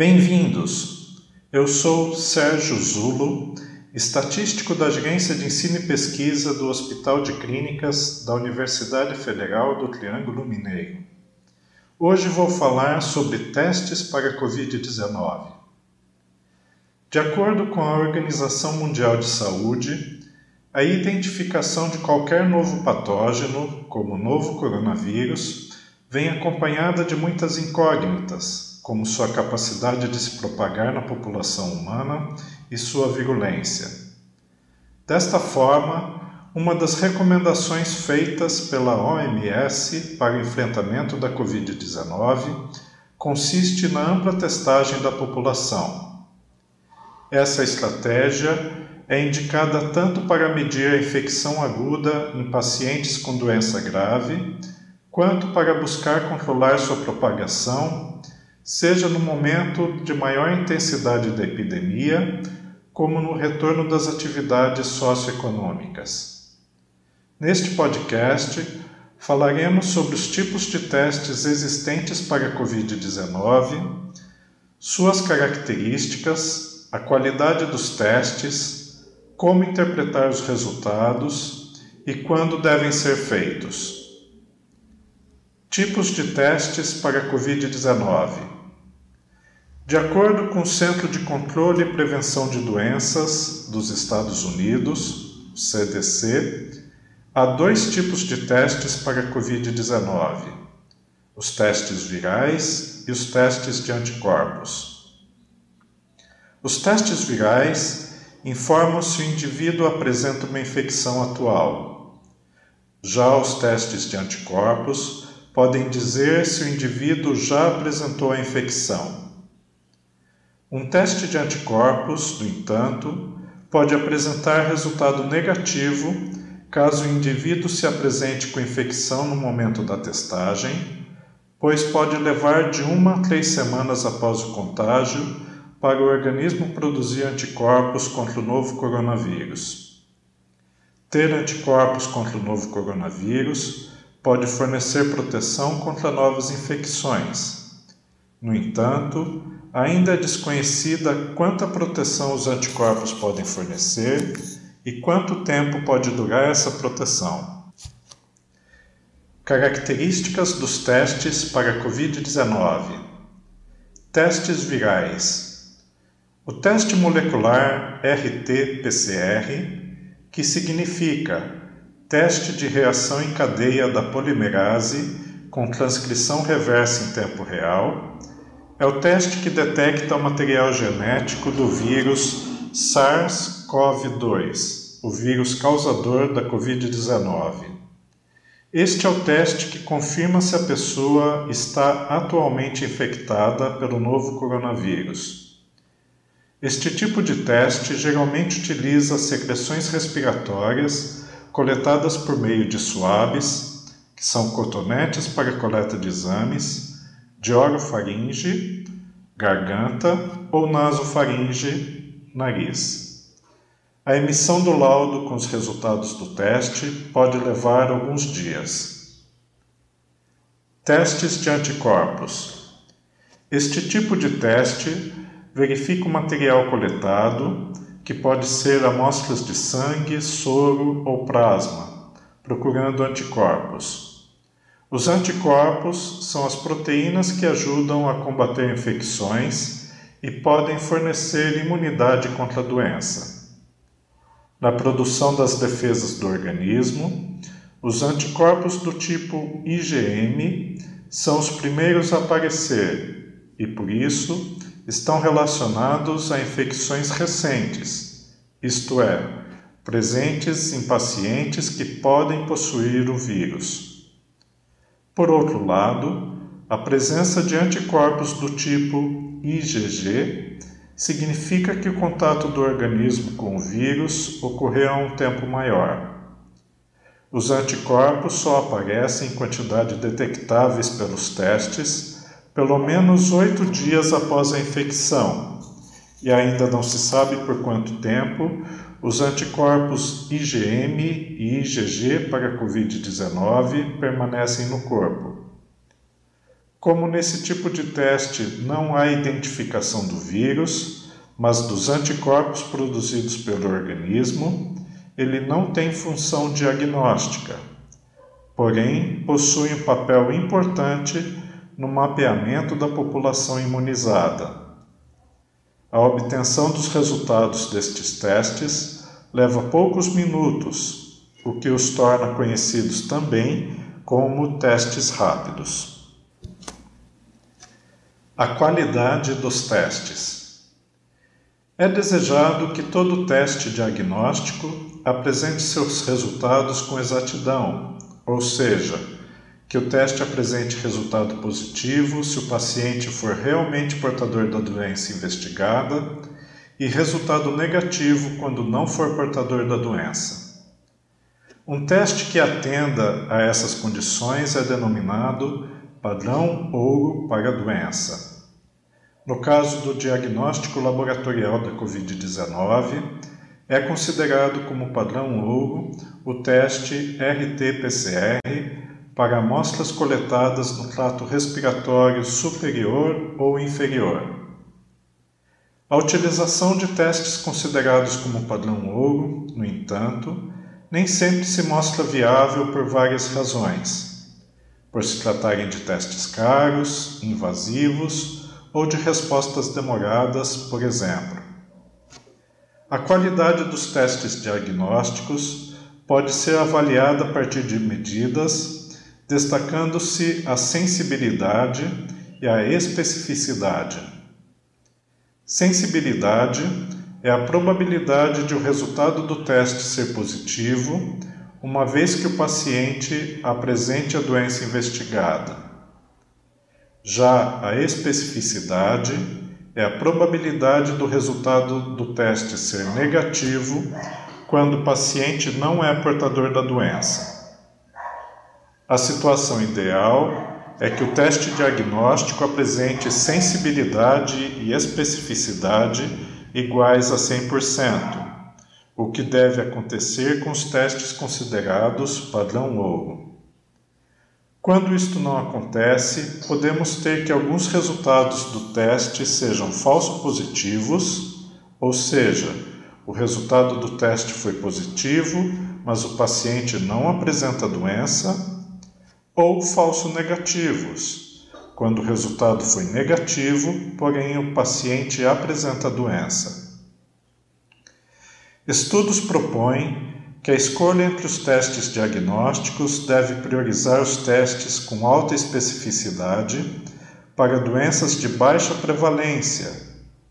Bem-vindos! Eu sou Sérgio Zulo, estatístico da Agência de Ensino e Pesquisa do Hospital de Clínicas da Universidade Federal do Triângulo Mineiro. Hoje vou falar sobre testes para Covid-19. De acordo com a Organização Mundial de Saúde, a identificação de qualquer novo patógeno, como o novo coronavírus, vem acompanhada de muitas incógnitas como sua capacidade de se propagar na população humana e sua virulência. Desta forma, uma das recomendações feitas pela OMS para o enfrentamento da Covid-19 consiste na ampla testagem da população. Essa estratégia é indicada tanto para medir a infecção aguda em pacientes com doença grave, quanto para buscar controlar sua propagação seja no momento de maior intensidade da epidemia, como no retorno das atividades socioeconômicas. Neste podcast, falaremos sobre os tipos de testes existentes para a Covid-19, suas características, a qualidade dos testes, como interpretar os resultados e quando devem ser feitos. Tipos de testes para a Covid-19. De acordo com o Centro de Controle e Prevenção de Doenças dos Estados Unidos, CDC, há dois tipos de testes para a Covid-19: os testes virais e os testes de anticorpos. Os testes virais informam se o indivíduo apresenta uma infecção atual. Já os testes de anticorpos podem dizer se o indivíduo já apresentou a infecção. Um teste de anticorpos, no entanto, pode apresentar resultado negativo caso o indivíduo se apresente com infecção no momento da testagem, pois pode levar de uma a três semanas após o contágio para o organismo produzir anticorpos contra o novo coronavírus. Ter anticorpos contra o novo coronavírus pode fornecer proteção contra novas infecções. No entanto, ainda é desconhecida quanta proteção os anticorpos podem fornecer e quanto tempo pode durar essa proteção. Características dos testes para a Covid-19: Testes virais. O teste molecular RT-PCR, que significa Teste de reação em cadeia da polimerase com transcrição reversa em tempo real é o teste que detecta o material genético do vírus SARS-CoV-2, o vírus causador da Covid-19. Este é o teste que confirma se a pessoa está atualmente infectada pelo novo coronavírus. Este tipo de teste geralmente utiliza secreções respiratórias coletadas por meio de suaves, que são cotonetes para coleta de exames, de orofaringe, garganta ou nasofaringe, nariz. A emissão do laudo com os resultados do teste pode levar alguns dias. Testes de anticorpos. Este tipo de teste verifica o material coletado que pode ser amostras de sangue, soro ou plasma, procurando anticorpos. Os anticorpos são as proteínas que ajudam a combater infecções e podem fornecer imunidade contra a doença. Na produção das defesas do organismo, os anticorpos do tipo IgM são os primeiros a aparecer e, por isso, estão relacionados a infecções recentes, isto é, presentes em pacientes que podem possuir o vírus. Por outro lado, a presença de anticorpos do tipo IgG significa que o contato do organismo com o vírus ocorreu a um tempo maior. Os anticorpos só aparecem em quantidade detectáveis pelos testes pelo menos oito dias após a infecção, e ainda não se sabe por quanto tempo, os anticorpos IgM e IgG para a Covid-19 permanecem no corpo. Como nesse tipo de teste não há identificação do vírus, mas dos anticorpos produzidos pelo organismo, ele não tem função diagnóstica, porém possui um papel importante no mapeamento da população imunizada. A obtenção dos resultados destes testes leva poucos minutos, o que os torna conhecidos também como testes rápidos. A qualidade dos testes. É desejado que todo teste diagnóstico apresente seus resultados com exatidão, ou seja, que o teste apresente resultado positivo se o paciente for realmente portador da doença investigada e resultado negativo quando não for portador da doença. Um teste que atenda a essas condições é denominado padrão ouro para a doença. No caso do diagnóstico laboratorial da Covid-19, é considerado como padrão ouro o teste RT-PCR para amostras coletadas no trato respiratório superior ou inferior. A utilização de testes considerados como padrão ouro, no entanto, nem sempre se mostra viável por várias razões. Por se tratarem de testes caros, invasivos ou de respostas demoradas, por exemplo. A qualidade dos testes diagnósticos pode ser avaliada a partir de medidas, destacando-se a sensibilidade e a especificidade. Sensibilidade é a probabilidade de o resultado do teste ser positivo, uma vez que o paciente apresente a doença investigada. Já a especificidade é a probabilidade do resultado do teste ser negativo quando o paciente não é portador da doença. A situação ideal é que o teste diagnóstico apresente sensibilidade e especificidade iguais a 100%, o que deve acontecer com os testes considerados padrão ouro. Quando isto não acontece, podemos ter que alguns resultados do teste sejam falso positivos, ou seja, o resultado do teste foi positivo, mas o paciente não apresenta doença, ou falso negativos, quando o resultado foi negativo, porém o paciente apresenta doença. Estudos propõem que a escolha entre os testes diagnósticos deve priorizar os testes com alta especificidade para doenças de baixa prevalência,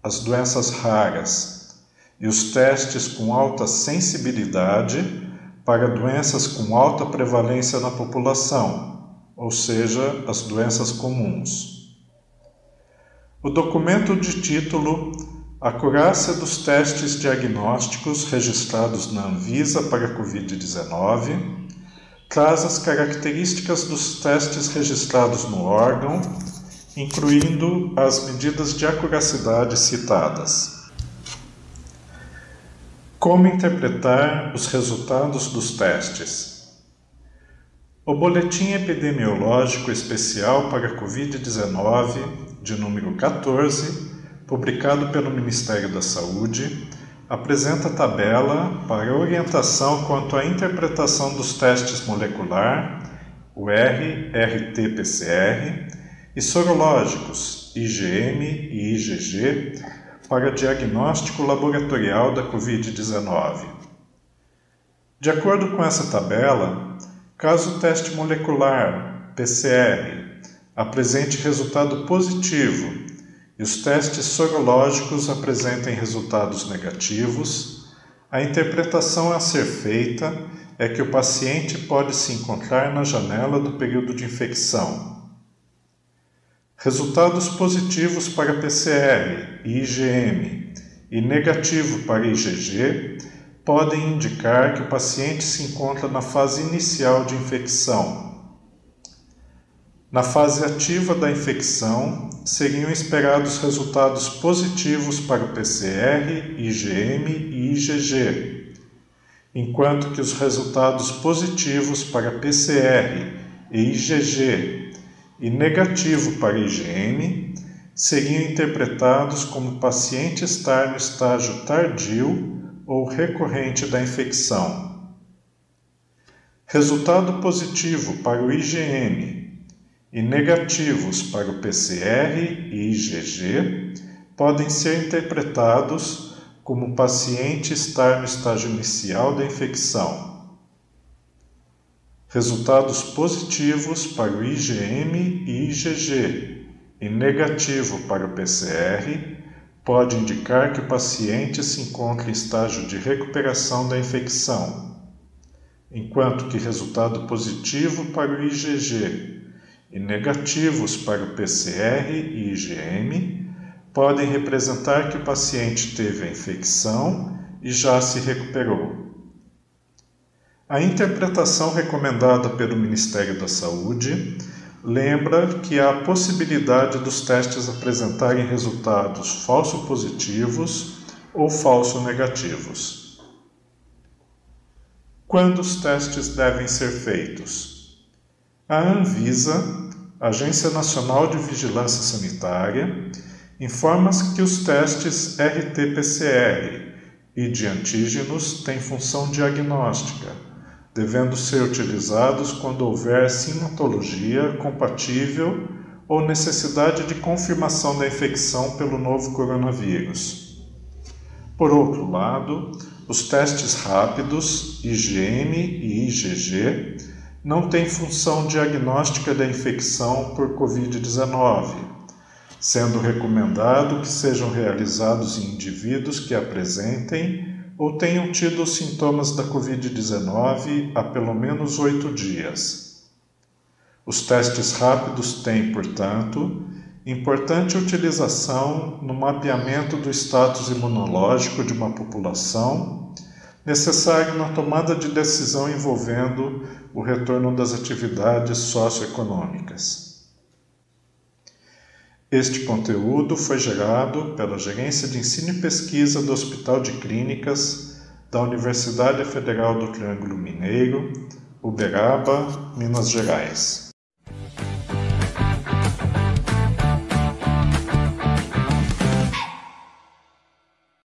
as doenças raras, e os testes com alta sensibilidade para doenças com alta prevalência na população, ou seja, as doenças comuns. O documento de título Acurácia dos testes diagnósticos registrados na Anvisa para a Covid-19 traz as características dos testes registrados no órgão, incluindo as medidas de acuracidade citadas. Como interpretar os resultados dos testes? O Boletim Epidemiológico Especial para a Covid-19, de número 14, publicado pelo Ministério da Saúde, apresenta tabela para orientação quanto à interpretação dos testes molecular, o R, RT-PCR, e sorológicos, IgM e IgG, para diagnóstico laboratorial da Covid-19. De acordo com essa tabela, caso o teste molecular, PCR, apresente resultado positivo e os testes sorológicos apresentem resultados negativos, a interpretação a ser feita é que o paciente pode se encontrar na janela do período de infecção. Resultados positivos para PCR e IgM e negativo para IgG podem indicar que o paciente se encontra na fase inicial de infecção. Na fase ativa da infecção, seriam esperados resultados positivos para o PCR, IgM e IgG, enquanto que os resultados positivos para PCR e IgG e negativo para IgM seriam interpretados como paciente estar no estágio tardio ou recorrente da infecção. Resultado positivo para o IgM e negativos para o PCR e IgG podem ser interpretados como paciente estar no estágio inicial da infecção. Resultados positivos para o IgM e IgG e negativo para o PCR pode indicar que o paciente se encontra em estágio de recuperação da infecção, enquanto que resultado positivo para o IgG e negativos para o PCR e IgM podem representar que o paciente teve a infecção e já se recuperou. A interpretação recomendada pelo Ministério da Saúde lembra que há possibilidade dos testes apresentarem resultados falso positivos ou falso negativos. Quando os testes devem ser feitos? A Anvisa, Agência Nacional de Vigilância Sanitária, informa-se que os testes RT-PCR e de antígenos têm função diagnóstica, devendo ser utilizados quando houver sintomatologia compatível ou necessidade de confirmação da infecção pelo novo coronavírus. Por outro lado, os testes rápidos IgM e IgG não têm função diagnóstica da infecção por Covid-19 sendo recomendado que sejam realizados em indivíduos que apresentem ou tenham tido sintomas da Covid-19 há pelo menos oito dias. Os testes rápidos têm, portanto, importante utilização no mapeamento do status imunológico de uma população, necessário na tomada de decisão envolvendo o retorno das atividades socioeconômicas. Este conteúdo foi gerado pela Gerência de Ensino e Pesquisa do Hospital de Clínicas da Universidade Federal do Triângulo Mineiro, Uberaba, Minas Gerais.